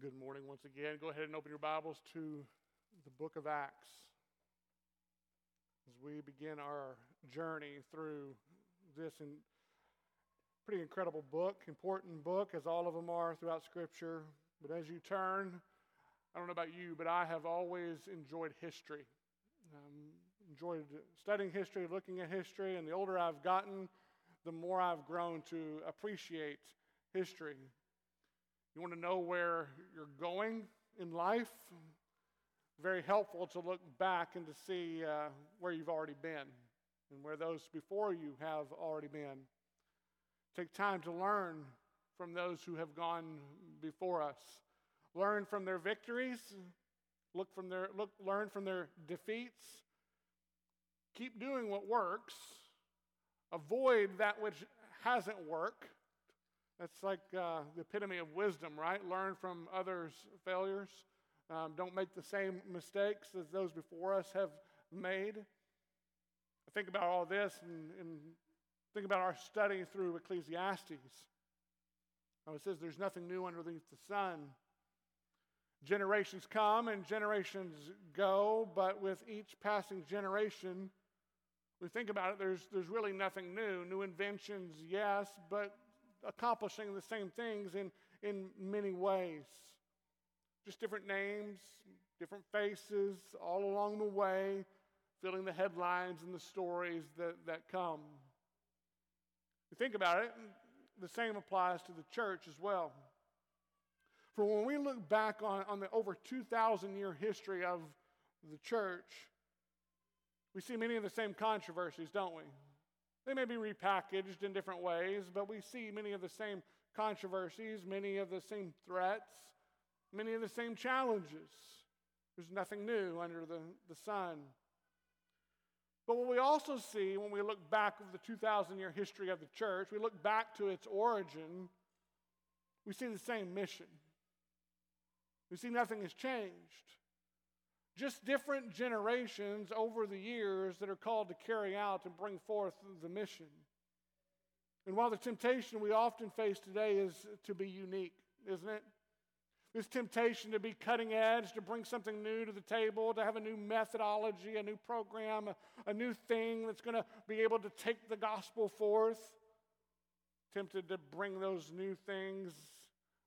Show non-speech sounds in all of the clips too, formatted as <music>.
Good morning once again. Go ahead and open your Bibles to the book of Acts. As we begin our journey through this in, pretty incredible book, important book, as all of them are throughout Scripture. But as you turn, I don't know about you, but I have always enjoyed history. Um, enjoyed studying history, looking at history, and the older I've gotten, the more I've grown to appreciate history. You want to know where you're going in life? Very helpful to look back and to see uh, where you've already been and where those before you have already been. Take time to learn from those who have gone before us. Learn from their victories, look from their, look, learn from their defeats. Keep doing what works. Avoid that which hasn't worked that's like uh, the epitome of wisdom, right? Learn from others' failures. Um, don't make the same mistakes as those before us have made. I think about all this and, and think about our study through Ecclesiastes. Oh, it says there's nothing new underneath the sun. Generations come and generations go, but with each passing generation, we think about it, there's, there's really nothing new. New inventions, yes, but accomplishing the same things in, in many ways. Just different names, different faces, all along the way, filling the headlines and the stories that, that come. You think about it, the same applies to the church as well. For when we look back on, on the over 2,000 year history of the church, we see many of the same controversies, don't we? They may be repackaged in different ways, but we see many of the same controversies, many of the same threats, many of the same challenges. There's nothing new under the, the sun. But what we also see when we look back over the 2,000 year history of the church, we look back to its origin, we see the same mission. We see nothing has changed. Just different generations over the years that are called to carry out and bring forth the mission. And while the temptation we often face today is to be unique, isn't it? This temptation to be cutting edge, to bring something new to the table, to have a new methodology, a new program, a, a new thing that's going to be able to take the gospel forth. Tempted to bring those new things,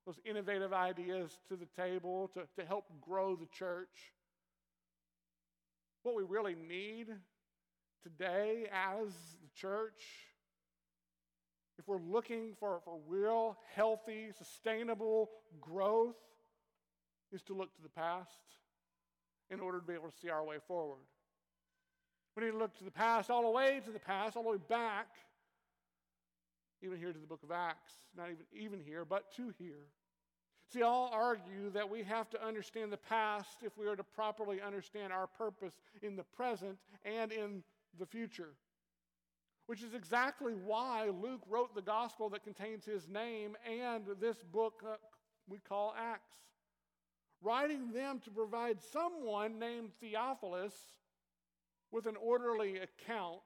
those innovative ideas to the table to, to help grow the church. What we really need today as the church, if we're looking for, for real, healthy, sustainable growth, is to look to the past in order to be able to see our way forward. We need to look to the past, all the way to the past, all the way back, even here to the book of Acts. Not even, even here, but to here. See, I'll argue that we have to understand the past if we are to properly understand our purpose in the present and in the future. Which is exactly why Luke wrote the gospel that contains his name and this book uh, we call Acts. Writing them to provide someone named Theophilus with an orderly account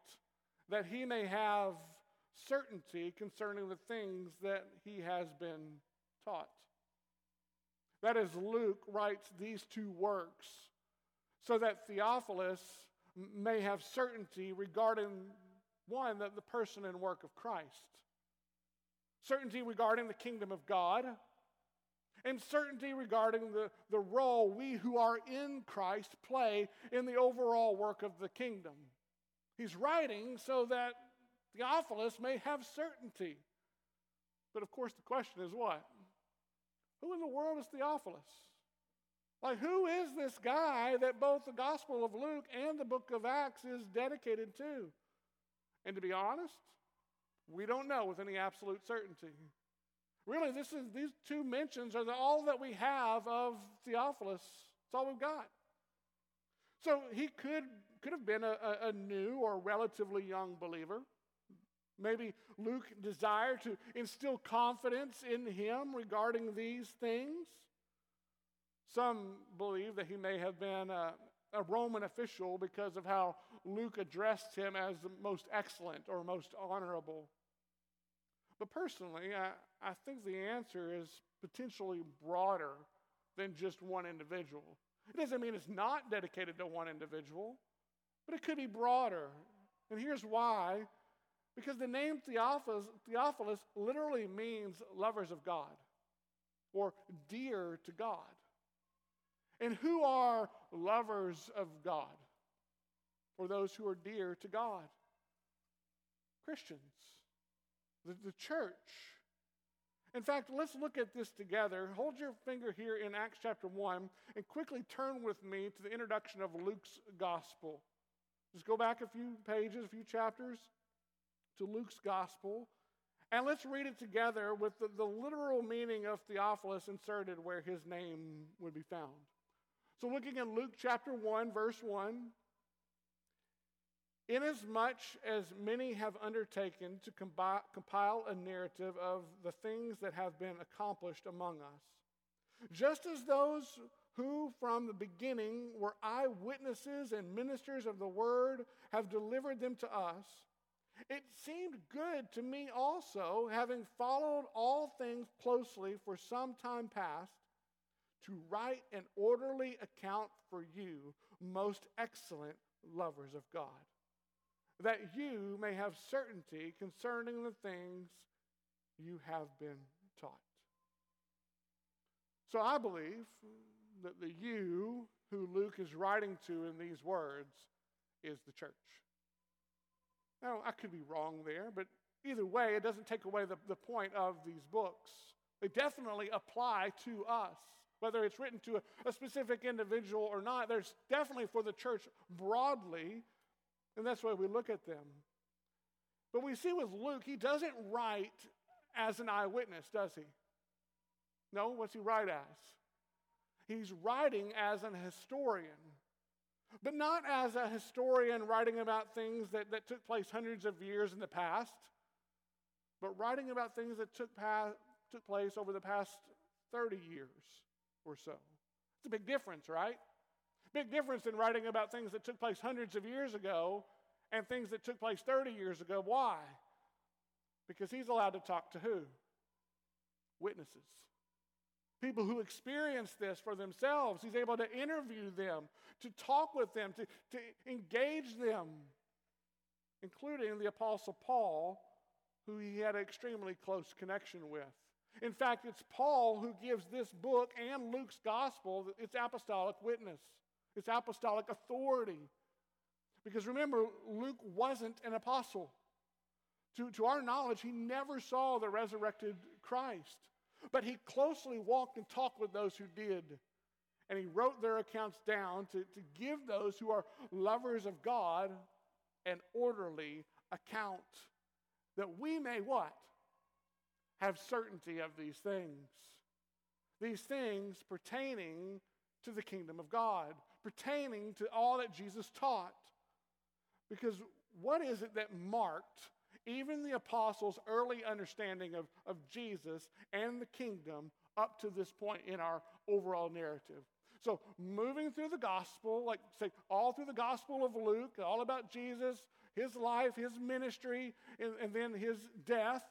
that he may have certainty concerning the things that he has been taught. That is, Luke writes these two works so that Theophilus may have certainty regarding one, the, the person and work of Christ, certainty regarding the kingdom of God, and certainty regarding the, the role we who are in Christ play in the overall work of the kingdom. He's writing so that Theophilus may have certainty. But of course, the question is what? Who in the world is Theophilus? Like, who is this guy that both the Gospel of Luke and the book of Acts is dedicated to? And to be honest, we don't know with any absolute certainty. Really, this is, these two mentions are the, all that we have of Theophilus. It's all we've got. So he could, could have been a, a new or relatively young believer. Maybe Luke desired to instill confidence in him regarding these things. Some believe that he may have been a, a, Roman official because of how Luke addressed him as the most excellent or most honorable. But personally, I, I think the answer is potentially broader than just one individual. It doesn't mean it's not dedicated to one individual, but it could be broader. And here's why because the name Theophilus, Theophilus literally means lovers of God or dear to God. And who are lovers of God? Or those who are dear to God? Christians, the, the church. In fact, let's look at this together. Hold your finger here in Acts chapter 1 and quickly turn with me to the introduction of Luke's gospel. Just go back a few pages, a few chapters to Luke's gospel, and let's read it together with the, the literal meaning of Theophilus inserted where his name would be found. So, looking in Luke chapter 1, verse 1, Inasmuch as many have undertaken to compile a narrative of the things that have been accomplished among us, just as those who from the beginning were eyewitnesses and ministers of the word have delivered them to us, it seemed good to me also, having followed all things closely for some time past, to write an orderly account for you, most excellent lovers of God that you may have certainty concerning the things you have been taught. So I believe that the you who Luke is writing to in these words is the church. Now, I could be wrong there, but either way, it doesn't take away the, the point of these books. They definitely apply to us. Whether it's written to a, a specific individual or not, there's definitely for the church broadly and that's why we look at them. But we see with Luke, he doesn't write as an eyewitness, does he? No, what's he write as? He's writing as an historian, but not as a historian writing about things that, that took place hundreds of years in the past, but writing about things that took, took place over the past 30 years or so. It's a big difference, right? Big difference in writing about things that took place hundreds of years ago and things that took place 30 years ago. Why? Because he's allowed to talk to who? Witnesses. People who experience this for themselves. He's able to interview them, to talk with them, to, to engage them, including the Apostle Paul, who he had an extremely close connection with. In fact, it's Paul who gives this book and Luke's gospel its apostolic witness. It's apostolic authority. Because remember, Luke wasn't an apostle. To, to our knowledge, he never saw the resurrected Christ. But he closely walked and talked with those who did. And he wrote their accounts down to, to give those who are lovers of God an orderly account. That we may what? Have certainty of these things. These things pertaining to the kingdom of God pertaining to all that Jesus taught. Because what is it that marked even the apostles' early understanding of, of Jesus and the kingdom up to this point in our overall narrative? So, moving through the gospel, like say, all through the gospel of Luke, all about Jesus, his life, his ministry, and, and then his death,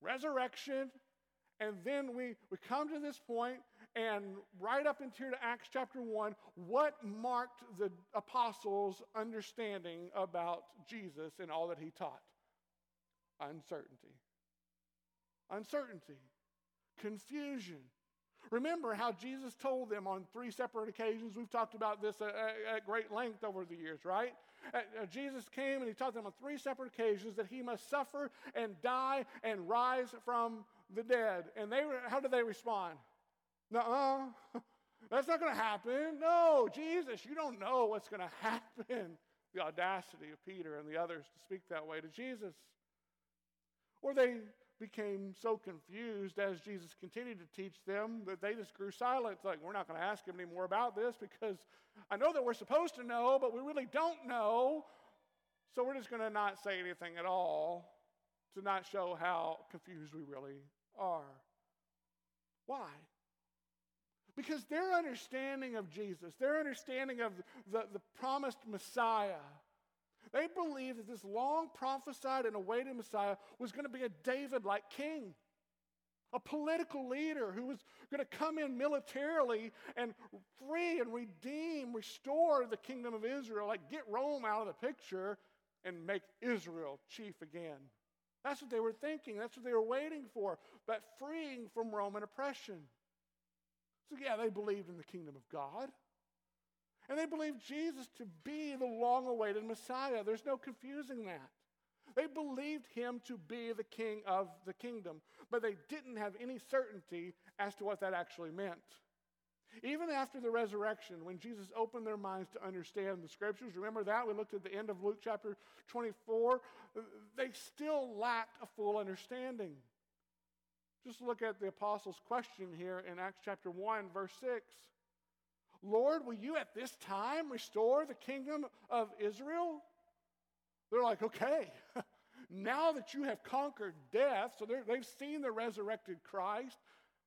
resurrection, and then we, we come to this point and right up into Acts chapter 1, what marked the apostles' understanding about Jesus and all that he taught? Uncertainty. Uncertainty. Confusion. Remember how Jesus told them on three separate occasions. We've talked about this at, at great length over the years, right? Uh, Jesus came and he taught them on three separate occasions that he must suffer and die and rise from the dead. And they, how did they respond? No, <laughs> that's not going to happen. No, Jesus, you don't know what's going <laughs> to happen. The audacity of Peter and the others to speak that way to Jesus. Or they became so confused as Jesus continued to teach them that they just grew silent. Like, we're not going to ask him any more about this because I know that we're supposed to know, but we really don't know. So we're just going to not say anything at all to not show how confused we really are. Why? Because their understanding of Jesus, their understanding of the, the promised Messiah, they believed that this long prophesied and awaited Messiah was going to be a David like king, a political leader who was going to come in militarily and free and redeem, restore the kingdom of Israel, like get Rome out of the picture and make Israel chief again. That's what they were thinking. That's what they were waiting for, but freeing from Roman oppression. So, yeah, they believed in the kingdom of God. And they believed Jesus to be the long awaited Messiah. There's no confusing that. They believed him to be the king of the kingdom, but they didn't have any certainty as to what that actually meant. Even after the resurrection, when Jesus opened their minds to understand the scriptures, remember that? We looked at the end of Luke chapter 24. They still lacked a full understanding. Just look at the apostles' question here in Acts chapter 1, verse 6. Lord, will you at this time restore the kingdom of Israel? They're like, okay, <laughs> now that you have conquered death, so they've seen the resurrected Christ,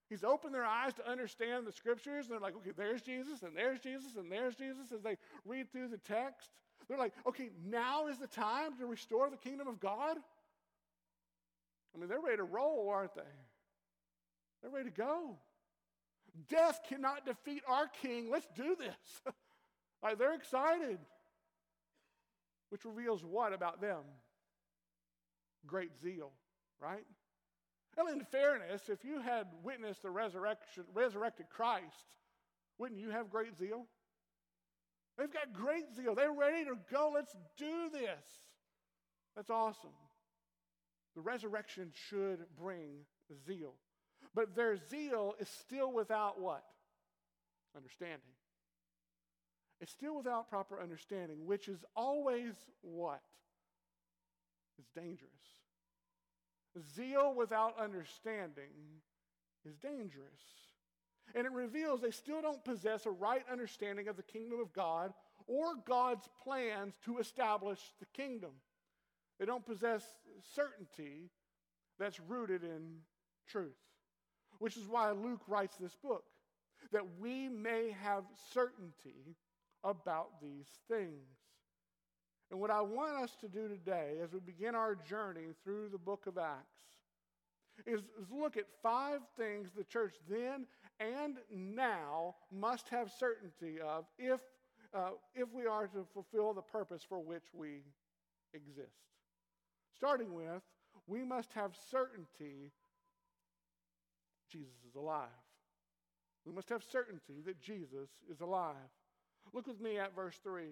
He's opened their eyes to understand the scriptures. And they're like, okay, there's Jesus, and there's Jesus, and there's Jesus as they read through the text. They're like, okay, now is the time to restore the kingdom of God. I mean, they're ready to roll, aren't they? They're ready to go. Death cannot defeat our king. Let's do this. <laughs> like, they're excited. Which reveals what about them? Great zeal, right? Well, in fairness, if you had witnessed the resurrection, resurrected Christ, wouldn't you have great zeal? They've got great zeal. They're ready to go. Let's do this. That's awesome. The resurrection should bring zeal. But their zeal is still without what? Understanding. It's still without proper understanding, which is always what? It's dangerous. Zeal without understanding is dangerous. And it reveals they still don't possess a right understanding of the kingdom of God or God's plans to establish the kingdom. They don't possess certainty that's rooted in truth, which is why Luke writes this book, that we may have certainty about these things. And what I want us to do today as we begin our journey through the book of Acts is, is look at five things the church then and now must have certainty of if, uh, if we are to fulfill the purpose for which we exist. Starting with, we must have certainty Jesus is alive. We must have certainty that Jesus is alive. Look with me at verse 3.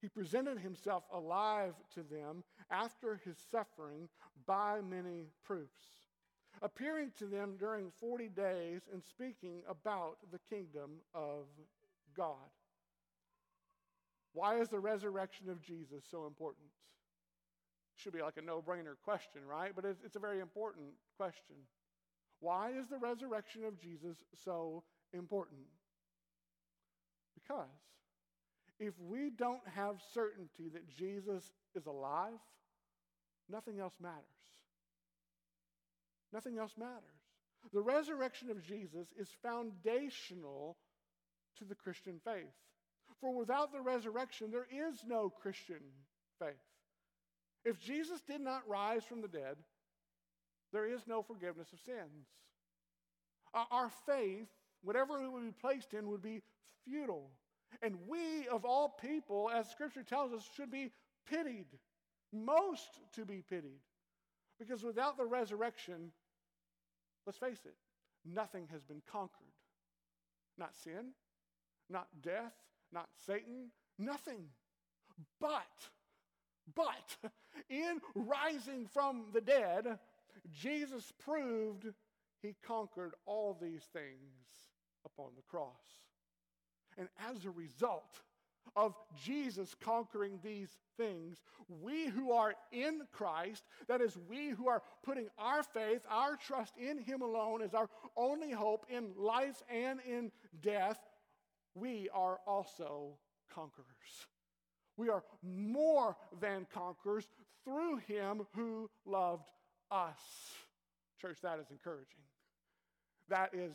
He presented himself alive to them after his suffering by many proofs, appearing to them during 40 days and speaking about the kingdom of God. Why is the resurrection of Jesus so important? Should be like a no brainer question, right? But it's, it's, a very important question. Why is the resurrection of Jesus so important? Because if we don't have certainty that Jesus is alive, nothing else matters. Nothing else matters. The resurrection of Jesus is foundational to the Christian faith. For without the resurrection, there is no Christian faith. If Jesus did not rise from the dead, there is no forgiveness of sins. Uh, our faith, whatever it would be placed in, would be futile. And we, of all people, as Scripture tells us, should be pitied, most to be pitied. Because without the resurrection, let's face it, nothing has been conquered. Not sin, not death, not Satan, nothing. But, but, <laughs> in rising from the dead, Jesus proved he conquered all these things upon the cross. And as a result of Jesus conquering these things, we who are in Christ, that is, we who are putting our faith, our trust in Him alone as our only hope in life and in death, we are also conquerors. We are more than conquerors through Him who loved us. Church, that is encouraging. That is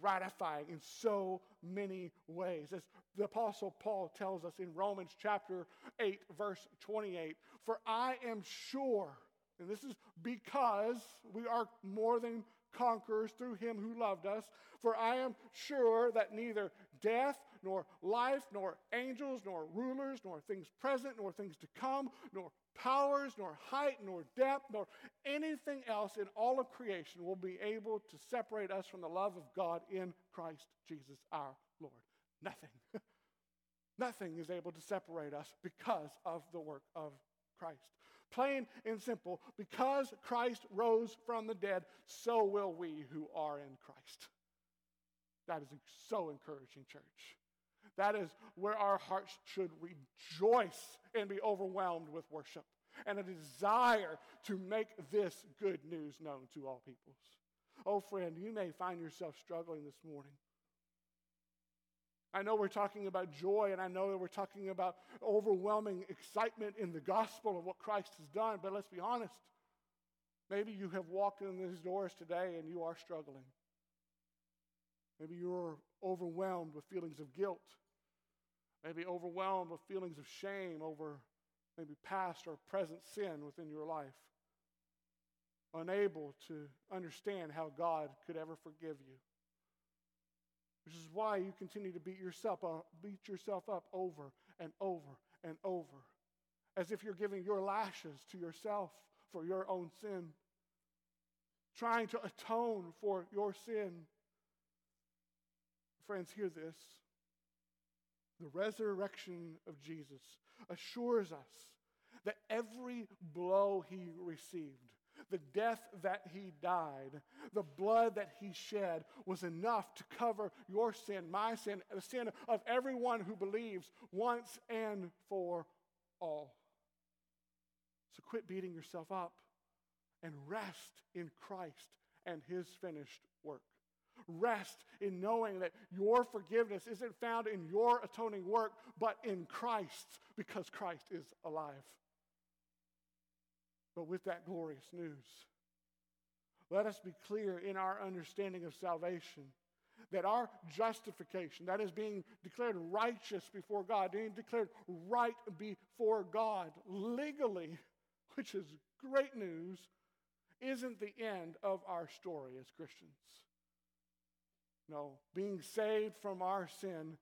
gratifying in so many ways. As the Apostle Paul tells us in Romans chapter 8, verse 28 For I am sure, And this is because we are more than conquerors through him who loved us. For I am sure that neither death, nor life, nor angels, nor rulers, nor things present, nor things to come, nor powers, nor height, nor depth, nor anything else in all of creation will be able to separate us from the love of God in Christ Jesus our Lord. Nothing. <laughs> Nothing is able to separate us because of the work of Christ. Plain and simple, because Christ rose from the dead, so will we who are in Christ. That is so encouraging, church. That is where our hearts should rejoice and be overwhelmed with worship and a desire to make this good news known to all peoples. Oh, friend, you may find yourself struggling this morning. I know we're talking about joy, and I know that we're talking about overwhelming excitement in the gospel of what Christ has done, but let's be honest. Maybe you have walked in these doors today and you are struggling. Maybe you're overwhelmed with feelings of guilt, maybe overwhelmed with feelings of shame over maybe past or present sin within your life, unable to understand how God could ever forgive you. Which is why you continue to beat yourself up, beat yourself up over and over and over, as if you're giving your lashes to yourself for your own sin, trying to atone for your sin. Friends, hear this. The resurrection of Jesus assures us that every blow he received, the death that he died, the blood that he shed was enough to cover your sin, my sin, the sin of everyone who believes once and for all. So quit beating yourself up and rest in Christ and his finished work. Rest in knowing that your forgiveness isn't found in your atoning work, but in Christ's, because Christ is alive. But with that glorious news, let us be clear in our understanding of salvation that our justification, that is being declared righteous before God, being declared right before God legally, which is great news, isn't the end of our story as Christians. No, being saved from our sin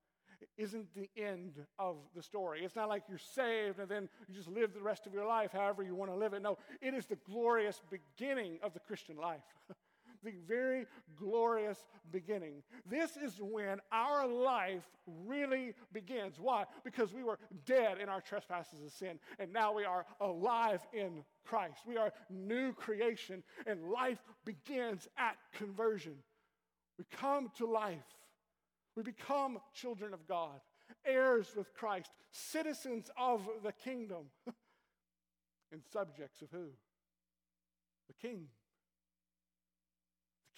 isn't the end of the story. It's not like you're saved and then you just live the rest of your life however you want to live it. No, it is the glorious beginning of the Christian life. <laughs> the very glorious beginning. This is when our life really begins. Why? Because we were dead in our trespasses of sin, and now we are alive in Christ. We are new creation, and life begins at conversion. We come to life. We become children of God, heirs with Christ, citizens of the kingdom, <laughs> and subjects of who? The King.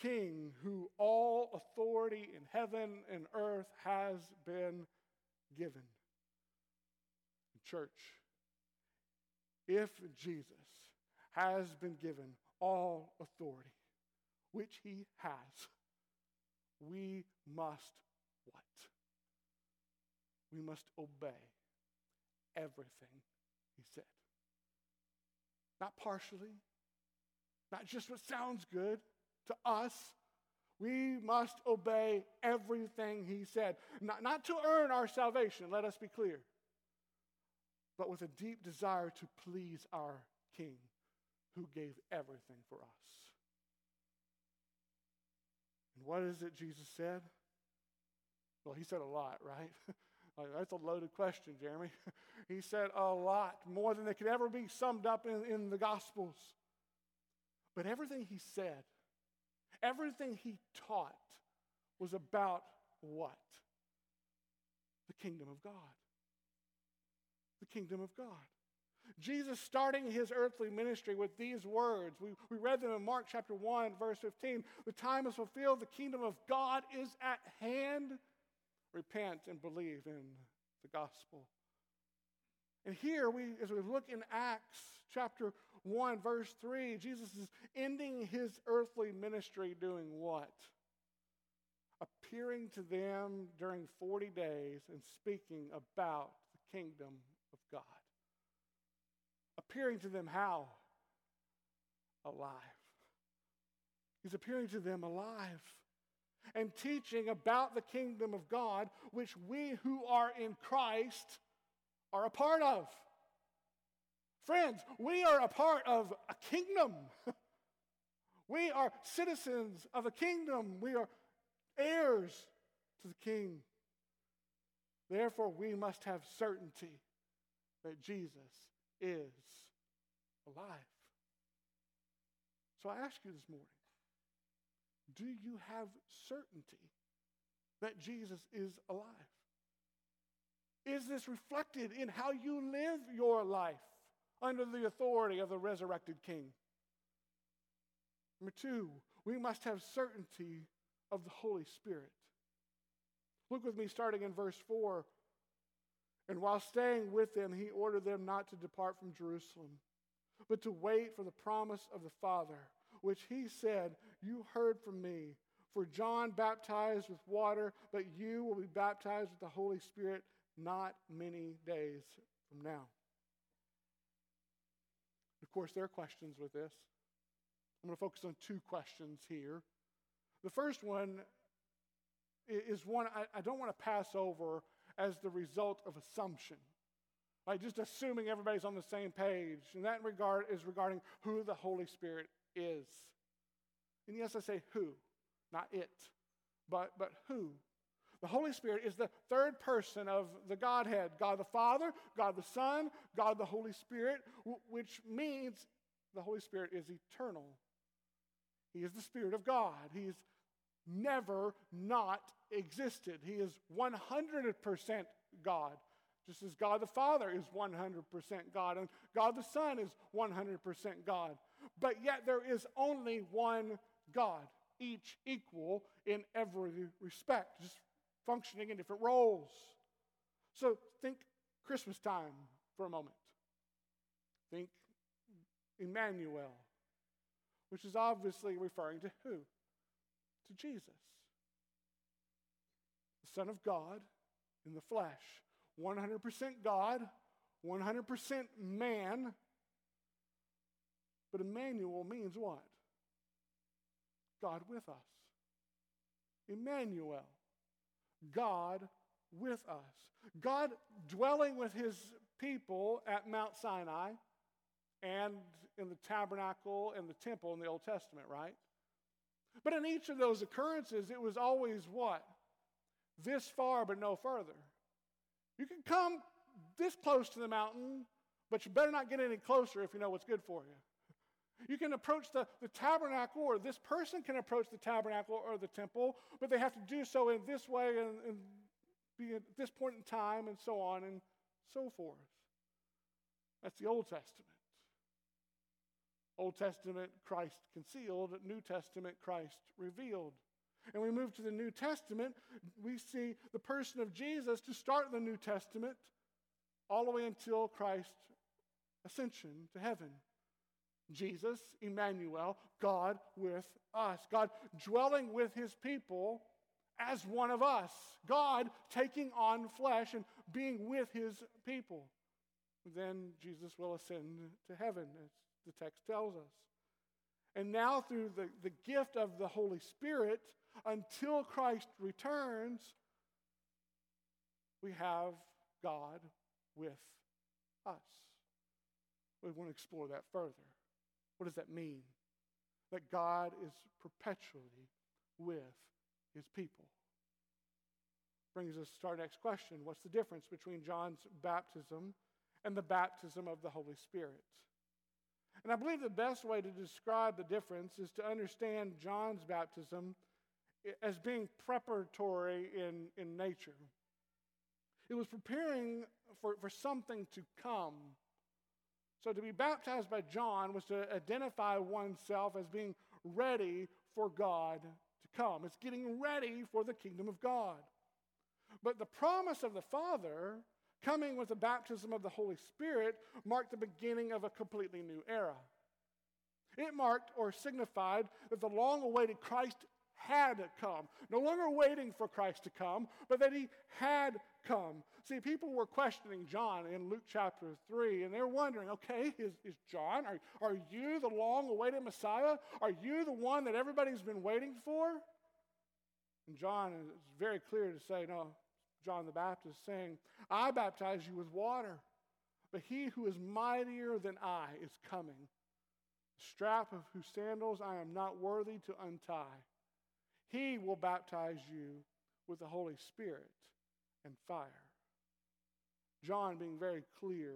The King who all authority in heaven and earth has been given. Church, if Jesus has been given all authority, which he has, we must what? We must obey everything he said. Not partially, not just what sounds good to us. We must obey everything he said. Not, not to earn our salvation, let us be clear, but with a deep desire to please our King who gave everything for us. What is it Jesus said? Well, he said a lot, right? <laughs> like, that's a loaded question, Jeremy. <laughs> he said a lot, more than they could ever be summed up in, in the Gospels. But everything he said, everything he taught was about what? The kingdom of God. The kingdom of God. Jesus starting his earthly ministry with these words. We, we read them in Mark chapter 1, verse 15. The time is fulfilled, the kingdom of God is at hand. Repent and believe in the gospel. And here, we, as we look in Acts chapter 1, verse 3, Jesus is ending his earthly ministry doing what? Appearing to them during 40 days and speaking about the kingdom of God appearing to them how? alive. He's appearing to them alive and teaching about the kingdom of God, which we who are in Christ are a part of. Friends, we are a part of a kingdom. <laughs> we are citizens of a kingdom. We are heirs to the king. Therefore, we must have certainty that Jesus is alive. So I ask you this morning do you have certainty that Jesus is alive? Is this reflected in how you live your life under the authority of the resurrected King? Number two, we must have certainty of the Holy Spirit. Look with me, starting in verse 4. And while staying with them, he ordered them not to depart from Jerusalem, but to wait for the promise of the Father, which he said, You heard from me. For John baptized with water, but you will be baptized with the Holy Spirit not many days from now. Of course, there are questions with this. I'm going to focus on two questions here. The first one is one I, don't want to pass over as the result of assumption. Like just assuming everybody's on the same page. And that regard is regarding who the Holy Spirit is. And yes, I say who, not it, but, but who. The Holy Spirit is the third person of the Godhead God the Father, God the Son, God the Holy Spirit, which means the Holy Spirit is eternal. He is the Spirit of God. He never not existed. He is 100% God, just as God the Father is 100% God, and God the Son is 100% God. But yet there is only one God, each equal in every respect, just functioning in different roles. So think Christmas time for a moment. Think Emmanuel, which is obviously referring to who? To Jesus, the Son of God in the flesh. 100% God, 100% man. But Emmanuel means what? God with us. Emmanuel. God with us. God dwelling with his people at Mount Sinai and in the tabernacle and the temple in the Old Testament, right? But in each of those occurrences, it was always what? This far, but no further. You can come this close to the mountain, but you better not get any closer if you know what's good for you. You can approach the, the tabernacle, or this person can approach the tabernacle or the temple, but they have to do so in this way and, and be at this point in time, and so on and so forth. That's the Old Testament. Old Testament, Christ concealed, New Testament, Christ revealed. And we move to the New Testament, we see the person of Jesus to start the New Testament all the way until Christ's ascension to heaven. Jesus, Emmanuel, God with us. God dwelling with his people as one of us. God taking on flesh and being with his people. Then Jesus will ascend to heaven, as the text tells us. And now, through the, the gift of the Holy Spirit, until Christ returns, we have God with us. We want to explore that further. What does that mean? That God is perpetually with his people. Brings us to our next question What's the difference between John's baptism and the baptism of the Holy Spirit? And I believe the best way to describe the difference is to understand John's baptism as being preparatory in, in nature. It was preparing for, for something to come. So to be baptized by John was to identify oneself as being ready for God to come. It's getting ready for the kingdom of God. But the promise of the Father coming with the baptism of the Holy Spirit marked the beginning of a completely new era. It marked or signified that the long awaited Christ had come. No longer waiting for Christ to come, but that he had come. See, people were questioning John in Luke chapter 3, and they're wondering okay, is, is John, are, are you the long awaited Messiah? Are you the one that everybody's been waiting for? And John is very clear to say, no, John the Baptist saying, I baptize you with water, but he who is mightier than I is coming, strap of whose sandals I am not worthy to untie. He will baptize you with the Holy Spirit and fire. John being very clear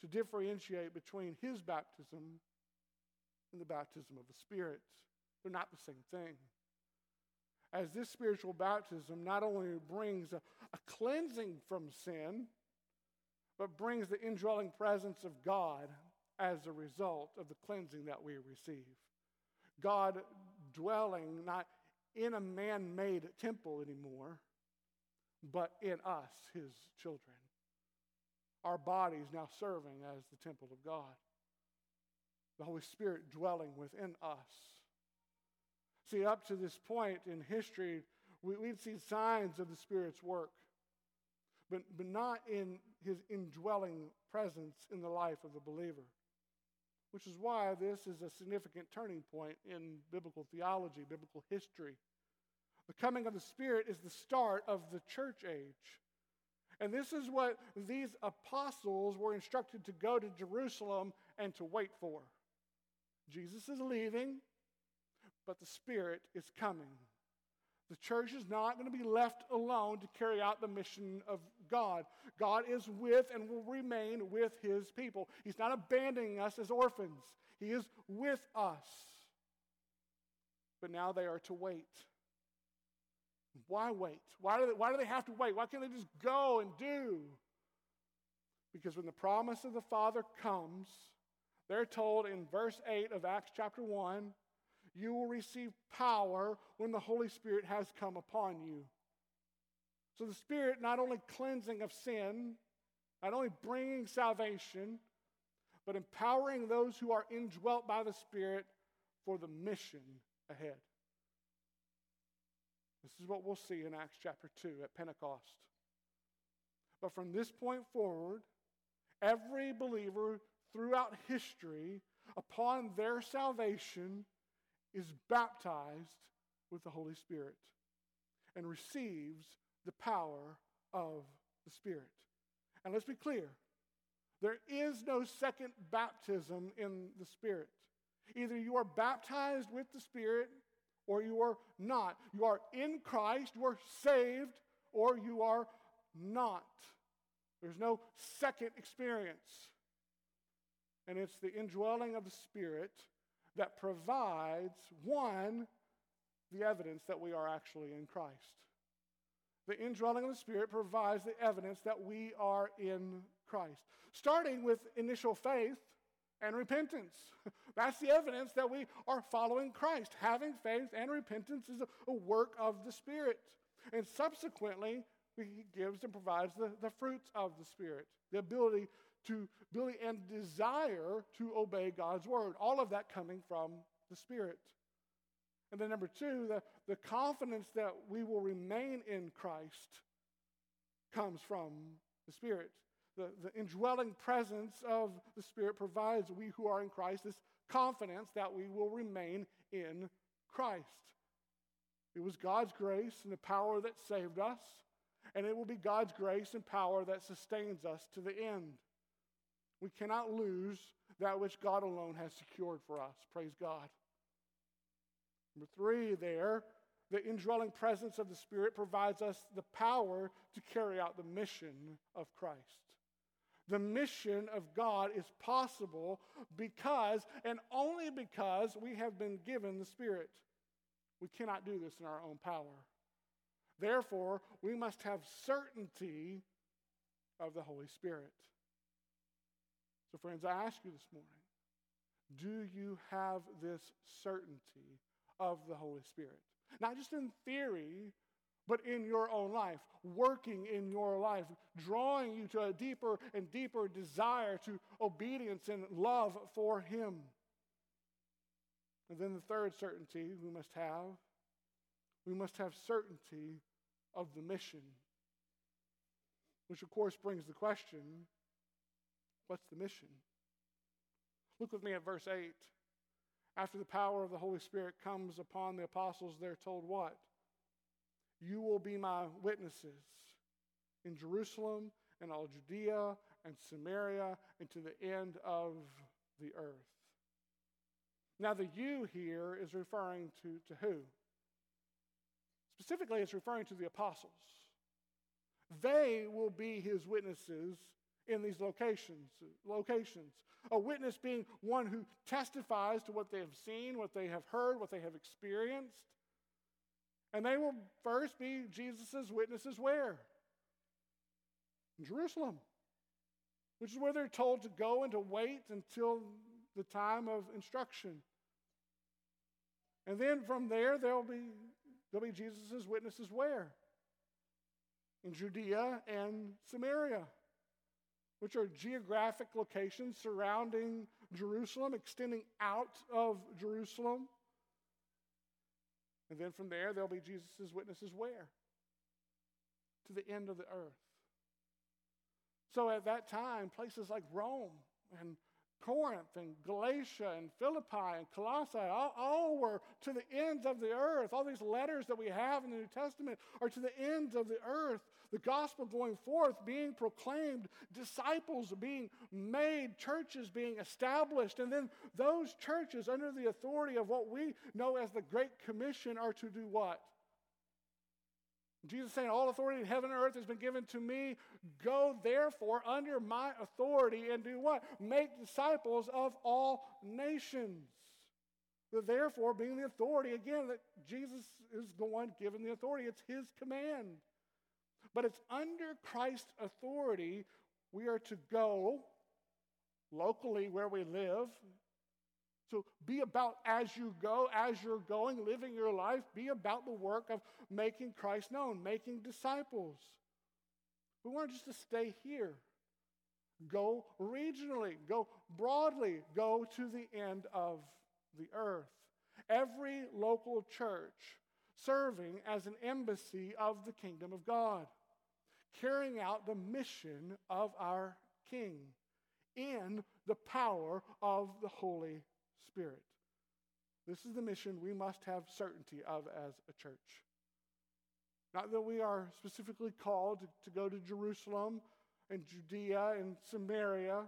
to differentiate between his baptism and the baptism of the Spirit. They're not the same thing as this spiritual baptism not only brings a, a cleansing from sin, but brings the indwelling presence of God as a result of the cleansing that we receive. God dwelling not in a man made temple anymore, but in us, his children. Our bodies now serving as the temple of God. The Holy Spirit dwelling within us See, up to this point in history, we, we'd seen signs of the Spirit's work, but, but not in his indwelling presence in the life of the believer. Which is why this is a significant turning point in biblical theology, biblical history. The coming of the Spirit is the start of the church age. And this is what these apostles were instructed to go to Jerusalem and to wait for. Jesus is leaving, but the Spirit is coming. The church is not going to be left alone to carry out the mission of God. God is with and will remain with his people. He's not abandoning us as orphans, he is with us. But now they are to wait. Why wait? Why do, they, why do they have to wait? Why can't they just go and do? Because when the promise of the Father comes, they're told in verse 8 of Acts chapter 1 you will receive power when the Holy Spirit has come upon you. So, the Spirit not only cleansing of sin, not only bringing salvation, but empowering those who are indwelt by the Spirit for the mission ahead. This is what we'll see in Acts chapter 2 at Pentecost. But from this point forward, every believer throughout history, upon their salvation, is baptized with the Holy Spirit and receives the power of the Spirit. And let's be clear there is no second baptism in the Spirit. Either you are baptized with the Spirit or you are not. You are in Christ, you are saved, or you are not. There's no second experience. And it's the indwelling of the Spirit that provides, one, the evidence that we are actually in Christ. The indwelling of the Spirit provides the evidence that we are in Christ. Starting with initial faith and repentance. <laughs> That's the evidence that we are following Christ. Having faith and repentance is a, work of the Spirit. And subsequently, he gives and provides the, the fruits of the Spirit the ability to ability and desire to obey God's word. All of that coming from the Spirit. And then, number two, the, the confidence that we will remain in Christ comes from the Spirit. The, the indwelling presence of the Spirit provides we who are in Christ this confidence that we will remain in Christ. It was God's grace and the power that saved us, and it will be God's grace and power that sustains us to the end. We cannot lose that which God alone has secured for us. Praise God. Number three, there, the indwelling presence of the Spirit provides us the power to carry out the mission of Christ. The mission of God is possible because, and only because, we have been given the Spirit. We cannot do this in our own power. Therefore, we must have certainty of the Holy Spirit. So, friends, I ask you this morning do you have this certainty of the Holy Spirit? Not just in theory, but in your own life, working in your life, drawing you to a deeper and deeper desire to obedience and love for Him. And then the third certainty we must have we must have certainty of the mission. Which, of course, brings the question what's the mission? Look with me at verse 8. After the power of the Holy Spirit comes upon the apostles, they're told what? You will be my witnesses in Jerusalem and all Judea and Samaria and to the end of the earth. Now, the you here is referring to, to who? Specifically, it's referring to the apostles. They will be his witnesses in these locations. Locations. A witness being one who testifies to what they have seen, what they have heard, what they have experienced. And they will first be Jesus' witnesses where? In Jerusalem, which is where they're told to go and to wait until the time of instruction. And then from there, there'll be, there'll be Jesus' witnesses where? In Judea and Samaria, which are geographic locations surrounding Jerusalem, extending out of Jerusalem. And then from there, there'll be Jesus' witnesses where? To the end of the earth. So at that time, places like Rome and Corinth and Galatia and Philippi and Colossae, all, all, were to the ends of the earth. All these letters that we have in the New Testament are to the ends of the earth. The gospel going forth, being proclaimed, disciples being made, churches being established, and then those churches, under the authority of what we know as the Great Commission, are to do what? Jesus saying, All authority in heaven and earth has been given to me. Go therefore under my authority and do what? Make disciples of all nations. The therefore being the authority, again, that Jesus is the one given the authority. It's his command. But it's under Christ's authority we are to go locally where we live, so be about as you go, as you're going, living your life, be about the work of making Christ known, making disciples. We want just to stay here. Go regionally, go broadly, go to the end of the earth. Every local church serving as an embassy of the kingdom of God, carrying out the mission of our King in the power of the Holy Spirit. This is the mission we must have certainty of as a church. Not that we are specifically called to, go to Jerusalem and Judea and Samaria.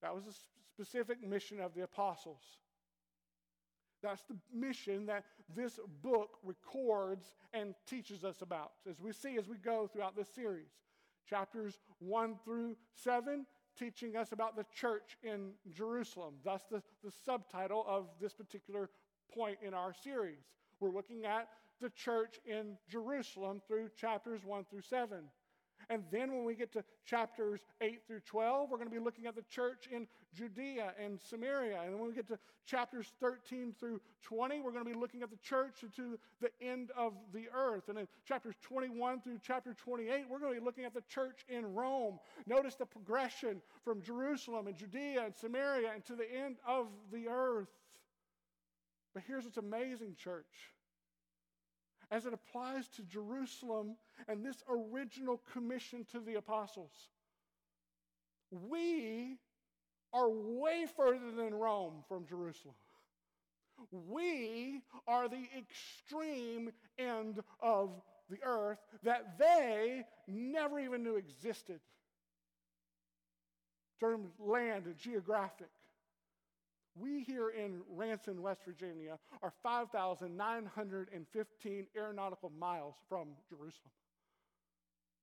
That was a specific mission of the apostles. That's the mission that this book records and teaches us about as we see as we go throughout this series. Chapters 1 through 7 teaching us about the church in Jerusalem. That's the, the subtitle of this particular point in our series. We're looking at the church in Jerusalem through chapters 1 through 7. And then when we get to chapters 8 through 12, we're going to be looking at the church in Judea and Samaria. And when we get to chapters 13 through 20, we're going to be looking at the church to the end of the earth. And in chapters 21 through chapter 28, we're going to be looking at the church in Rome. Notice the progression from Jerusalem and Judea and Samaria and to the end of the earth. But here's what's amazing, church as it applies to Jerusalem and this original commission to the apostles. We are way further than Rome from Jerusalem. We are the extreme end of the earth that they never even knew existed. In terms land and geographic. We here in Ranson, West Virginia, are 5,915 aeronautical miles from Jerusalem.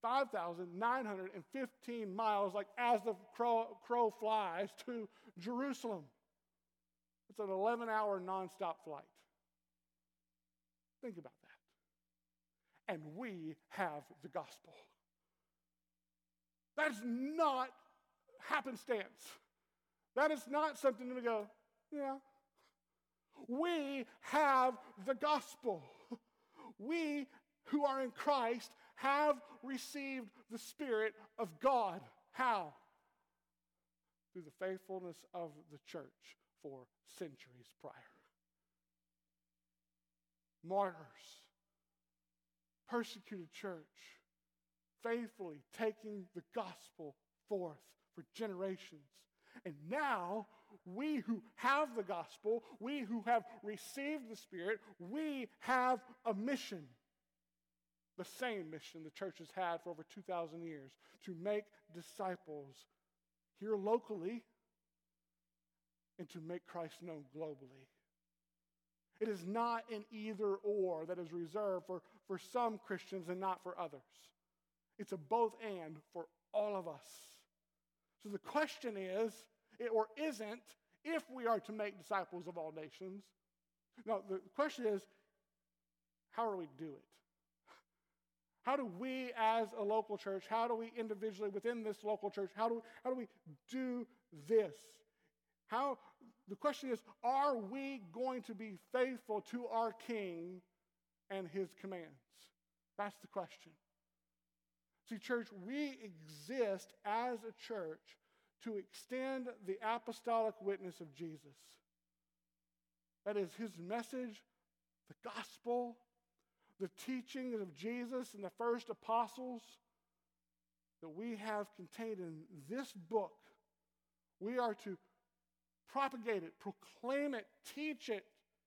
5,915 miles, like as the crow, crow flies to Jerusalem. It's an 11 hour nonstop flight. Think about that. And we have the gospel. That's not happenstance. That is not something to go, yeah. We have the gospel. We who are in Christ have received the Spirit of God. How? Through the faithfulness of the church for centuries prior. Martyrs, persecuted church, faithfully taking the gospel forth for generations. And now, we who have the gospel, we who have received the Spirit, we have a mission. The same mission the church has had for over 2,000 years to make disciples here locally and to make Christ known globally. It is not an either or that is reserved for, for some Christians and not for others. It's a both and for all of us. So the question is, or isn't, if we are to make disciples of all nations. No, the question is, how do we to do it? How do we, as a local church, how do we individually within this local church, how do, how do we do this? How, the question is, are we going to be faithful to our King and his commands? That's the question. See, church, we exist as a church to extend the apostolic witness of Jesus. That is his message, the gospel, the teaching of Jesus and the first apostles that we have contained in this book. We are to propagate it, proclaim it, teach it,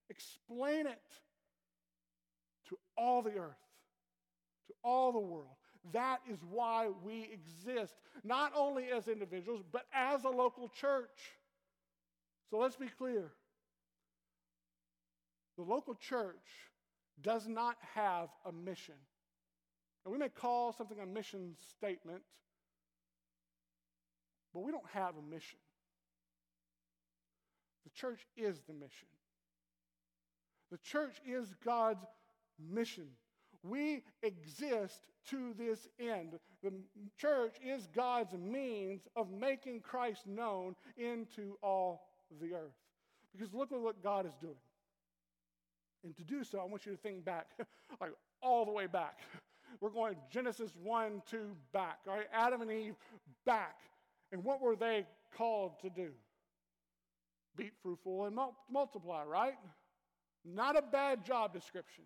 explain it to all the earth, to all the world. That is why we exist, not only as individuals, but as a local church. So let's be clear. The local church does not have a mission. And we may call something a mission statement, but we don't have a mission. The church is the mission. The church is God's mission. We exist to this end. The church is God's means of making Christ known into all the earth. Because look at what God is doing. And to do so, I want you to think back, <laughs> like all the way back. <laughs> We're going Genesis 1, 2 back. All right, Adam and Eve back. And what were they called to do? Be fruitful and multiply, right? Not a bad job description.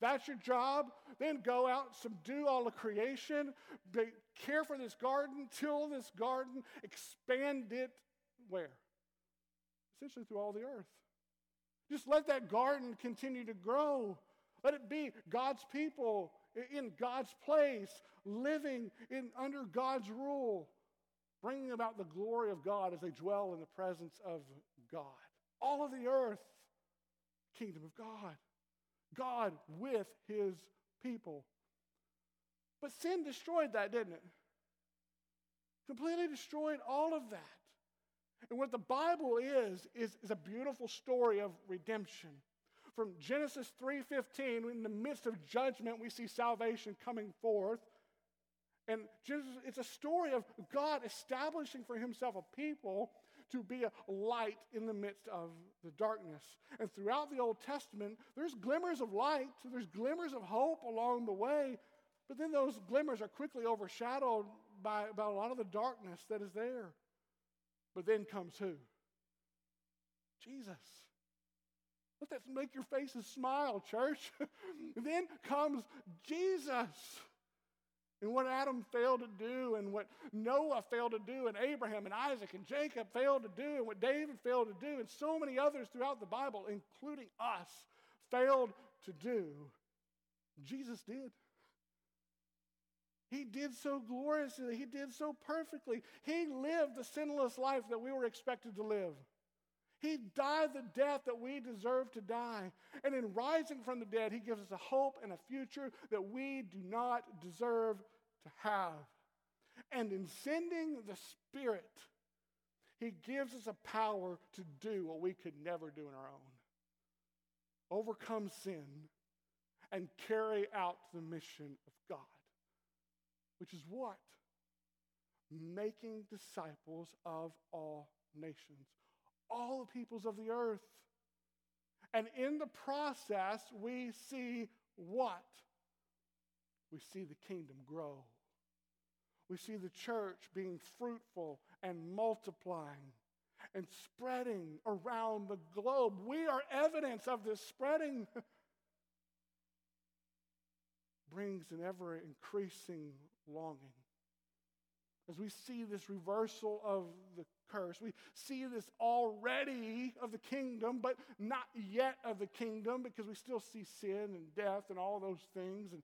That's your job. Then go out, subdue all the creation, be, care for this garden, till this garden, expand it where? Essentially through all the earth. Just let that garden continue to grow. Let it be God's people in God's place, living in, under God's rule, bringing about the glory of God as they dwell in the presence of God. All of the earth, kingdom of God. God with his people. But sin destroyed that, didn't it? Completely destroyed all of that. And what the Bible is, is, is a beautiful story of redemption. From Genesis 3:15, in the midst of judgment, we see salvation coming forth. And Genesis, it's a story of God establishing for himself a people to be a light in the midst of the darkness. And throughout the Old Testament, there's glimmers of light, there's glimmers of hope along the way, but then those glimmers are quickly overshadowed by, by a lot of the darkness that is there. But then comes who? Jesus. Let that make your faces smile, church. <laughs> then comes Jesus. And what Adam failed to do, and what Noah failed to do, and Abraham and Isaac and Jacob failed to do, and what David failed to do, and so many others throughout the Bible, including us, failed to do, Jesus did. He did so gloriously. He did so perfectly. He lived the sinless life that we were expected to live. He died the death that we deserve to die. And in rising from the dead, He gives us a hope and a future that we do not deserve to have. And in sending the Spirit, He gives us a power to do what we could never do on our own overcome sin and carry out the mission of God, which is what? Making disciples of all nations, all the peoples of the earth. And in the process, we see what? we see the kingdom grow. We see the church being fruitful and multiplying and spreading around the globe. We are evidence of this spreading. <laughs> brings an ever increasing longing. As we see this reversal of the curse, we see this already of the kingdom, but not yet of the kingdom because we still see sin and death and all those things. And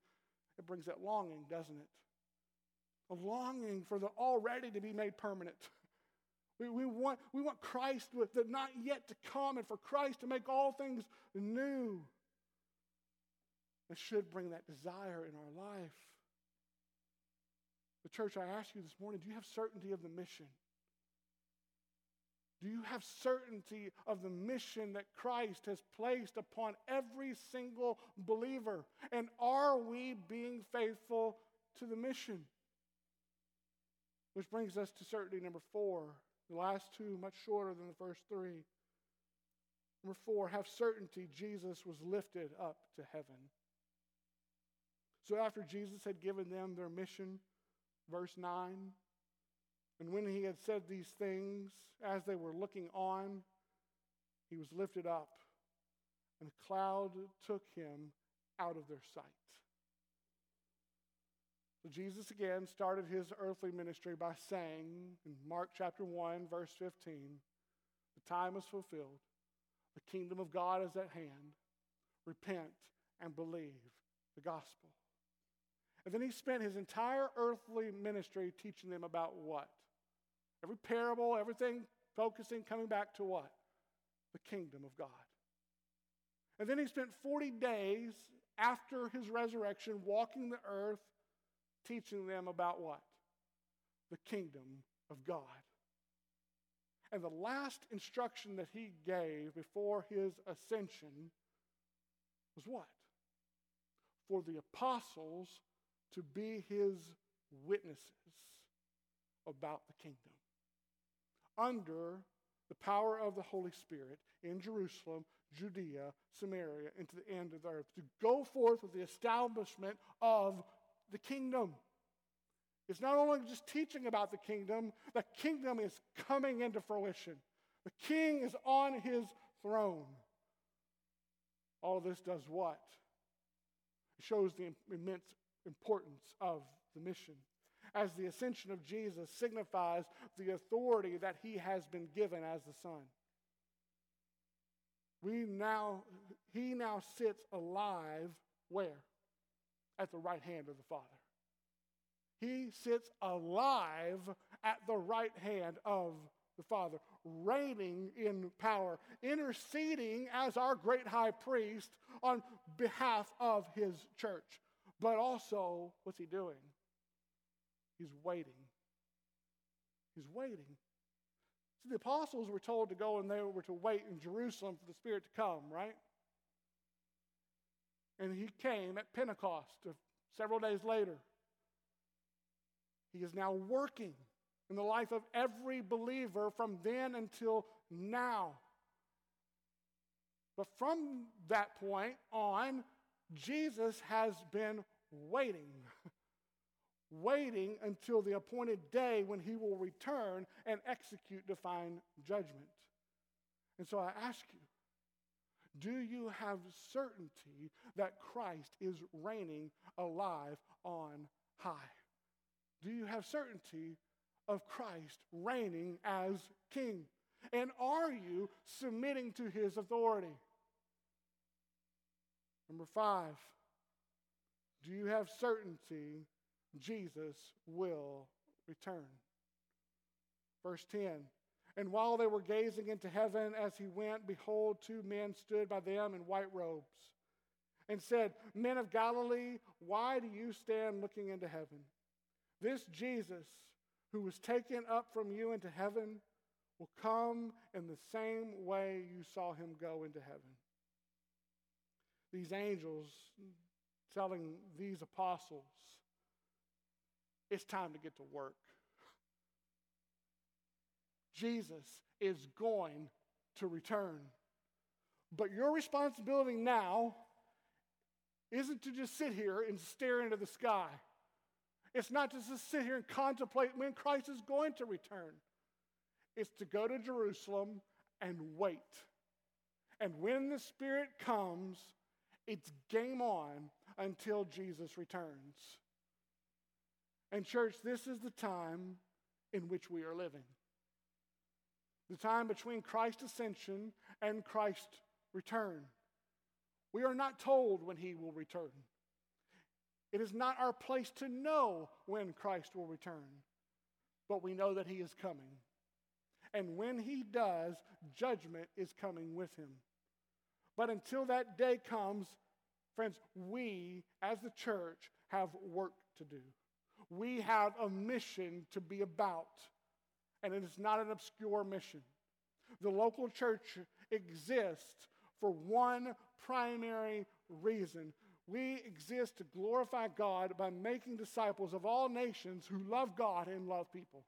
it brings that longing, doesn't it? A longing for the already to be made permanent. We, we, want, we want Christ with the not yet to come and for Christ to make all things new. It should bring that desire in our life. The church, I ask you this morning do you have certainty of the mission? Do you have certainty of the mission that Christ has placed upon every single believer? And are we being faithful to the mission? Which brings us to certainty number four. The last two, much shorter than the first three. Number four, have certainty Jesus was lifted up to heaven. So after Jesus had given them their mission, verse 9, and when he had said these things, as they were looking on, he was lifted up, and a cloud took him out of their sight. Jesus again started his earthly ministry by saying in Mark chapter 1, verse 15, the time is fulfilled, the kingdom of God is at hand. Repent and believe the gospel. And then he spent his entire earthly ministry teaching them about what? Every parable, everything focusing, coming back to what? The kingdom of God. And then he spent 40 days after his resurrection walking the earth teaching them about what? The kingdom of God. And the last instruction that he gave before his ascension was what? For the apostles to be his witnesses about the kingdom. Under the power of the Holy Spirit in Jerusalem, Judea, Samaria, and to the end of the earth, to go forth with the establishment of the kingdom. It's not only just teaching about the kingdom, the kingdom is coming into fruition. The king is on his throne. All of this does what? It shows the immense importance of the mission. As the ascension of Jesus signifies the authority that he has been given as the Son. We now, he now sits alive where? At the right hand of the Father. He sits alive at the right hand of the Father, reigning in power, interceding as our great high priest on behalf of his church. But also, what's he doing? He's waiting. He's waiting. See, the apostles were told to go and they were to wait in Jerusalem for the Spirit to come, right? And he came at Pentecost uh, several days later. He is now working in the life of every believer from then until now. But from that point on, Jesus has been waiting, <laughs> waiting until the appointed day when he will return and execute divine judgment. And so I ask you, do you have certainty that Christ is reigning alive on high? Do you have certainty of Christ reigning as king? And are you submitting to his authority? Number five, do you have certainty Jesus will return? Verse 10 And while they were gazing into heaven as he went, behold, two men stood by them in white robes and said, Men of Galilee, why do you stand looking into heaven? This Jesus, who was taken up from you into heaven, will come in the same way you saw him go into heaven. These angels telling these apostles, it's time to get to work. Jesus is going to return. But your responsibility now isn't to just sit here and stare into the sky. It's not just to sit here and contemplate when Christ is going to return. It's to go to Jerusalem and wait. And when the Spirit comes, it's game on until Jesus returns. And, church, this is the time in which we are living. The time between Christ's ascension and Christ's return. We are not told when he will return. It is not our place to know when Christ will return, but we know that he is coming. And when he does, judgment is coming with him. But until that day comes, friends, we as the church have work to do. We have a mission to be about, and it is not an obscure mission. The local church exists for one primary reason. We exist to glorify God by making disciples of all nations who love God and love people.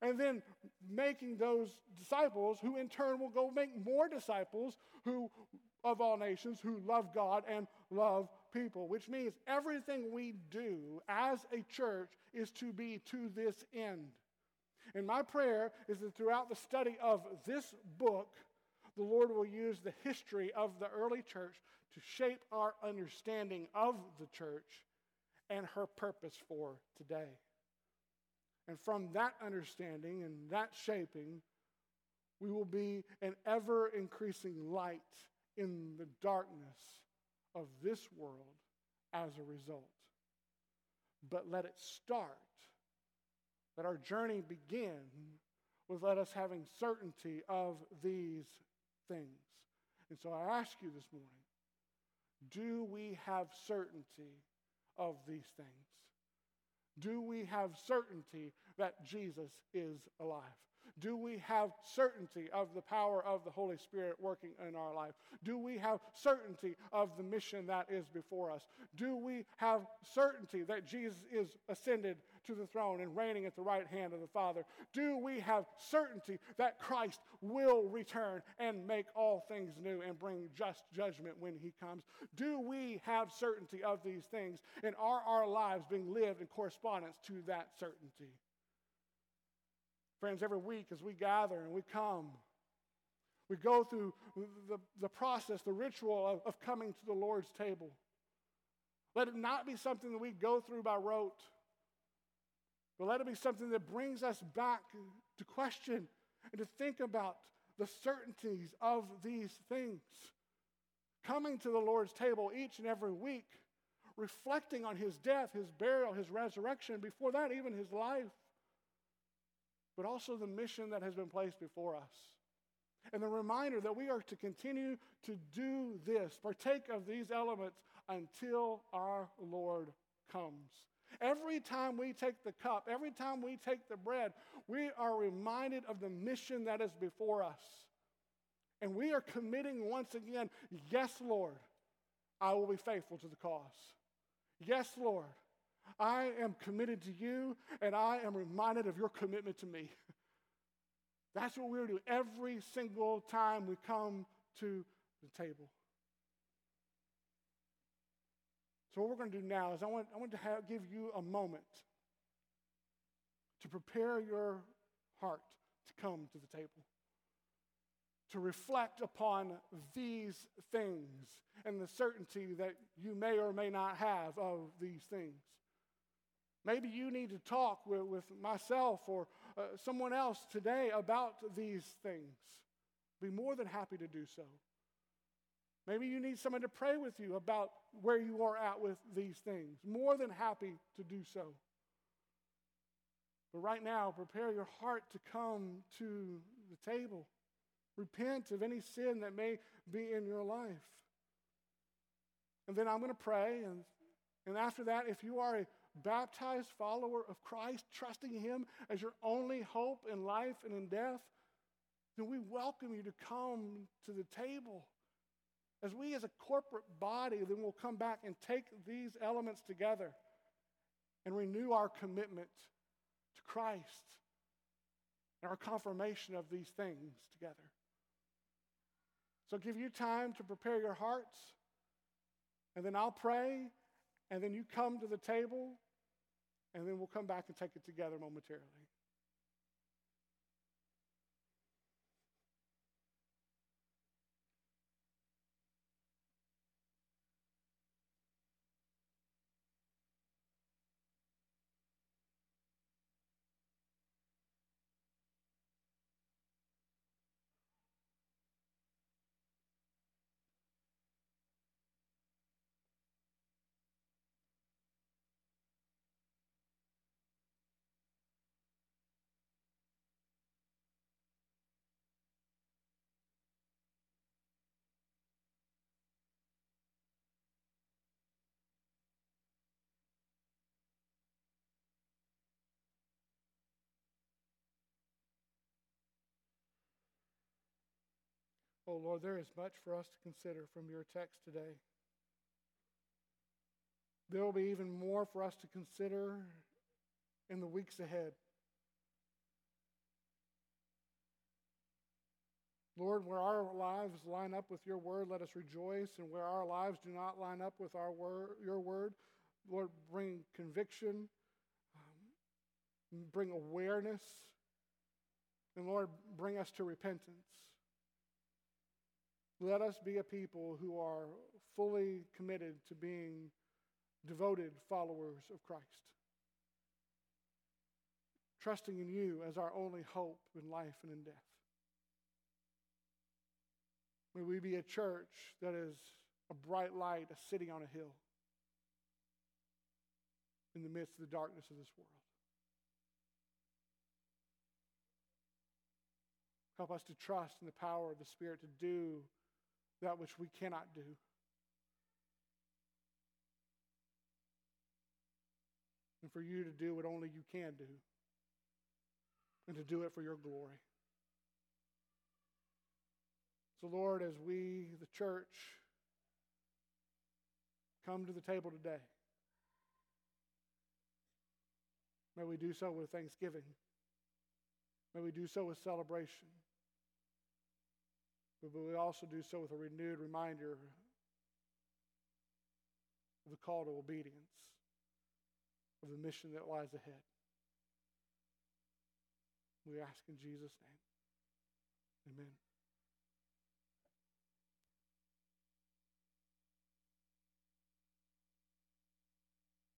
And then making those disciples who in turn will go make more disciples who of all nations who love God and love people, which means everything we do as a church is to be to this end. And my prayer is that throughout the study of this book, the Lord will use the history of the early church to shape our understanding of the church and her purpose for today. And from that understanding and that shaping, we will be an ever increasing light in the darkness of this world as a result. But let it start. Let our journey begin with let us having certainty of these things. And so I ask you this morning do we have certainty of these things? Do we have certainty that Jesus is alive? Do we have certainty of the power of the Holy Spirit working in our life? Do we have certainty of the mission that is before us? Do we have certainty that Jesus is ascended to the throne and reigning at the right hand of the Father? Do we have certainty that Christ will return and make all things new and bring just judgment when he comes? Do we have certainty of these things? And are our lives being lived in correspondence to that certainty? Friends, every week as we gather and we come, we go through the, the process, the ritual of, of coming to the Lord's table. Let it not be something that we go through by rote, but let it be something that brings us back to question and to think about the certainties of these things. Coming to the Lord's table each and every week, reflecting on his death, his burial, his resurrection, before that, even his life but also the mission that has been placed before us. And the reminder that we are to continue to do this, partake of these elements until our Lord comes. Every time we take the cup, every time we take the bread, we are reminded of the mission that is before us. And we are committing once again, yes, Lord, I will be faithful to the cause. Yes, Lord, I am committed to you, and I am reminded of your commitment to me. That's what we're doing every single time we come to the table. So, what we're going to do now is I want, I want to have, give you a moment to prepare your heart to come to the table, to reflect upon these things and the certainty that you may or may not have of these things. Maybe you need to talk with, with myself or uh, someone else today about these things. Be more than happy to do so. Maybe you need someone to pray with you about where you are at with these things. More than happy to do so. But right now, prepare your heart to come to the table. Repent of any sin that may be in your life. And then I'm going to pray. And, and after that, if you are a baptized follower of Christ, trusting Him as your only hope in life and in death, then we welcome you to come to the table. As we, as a corporate body, then we'll come back and take these elements together and renew our commitment to Christ and our confirmation of these things together. So, give you time to prepare your hearts, and then I'll pray, and then you come to the table, and then we'll come back and take it together momentarily. Oh Lord, there is much for us to consider from your text today. There will be even more for us to consider in the weeks ahead. Lord, where our lives line up with your word, let us rejoice. And where our lives do not line up with our word, your word, Lord, bring conviction, um, bring awareness, and Lord, bring us to repentance. Let us be a people who are fully committed to being devoted followers of Christ, trusting in you as our only hope in life and in death. May we be a church that is a bright light, a city on a hill in the midst of the darkness of this world. Help us to trust in the power of the Spirit to do that which we cannot do. And for you to do what only you can do. And to do it for your glory. So, Lord, as we, the church, come to the table today, may we do so with thanksgiving. May we do so with celebration. But we also do so with a renewed reminder of the call to obedience, of the mission that lies ahead. We ask in Jesus' name. Amen.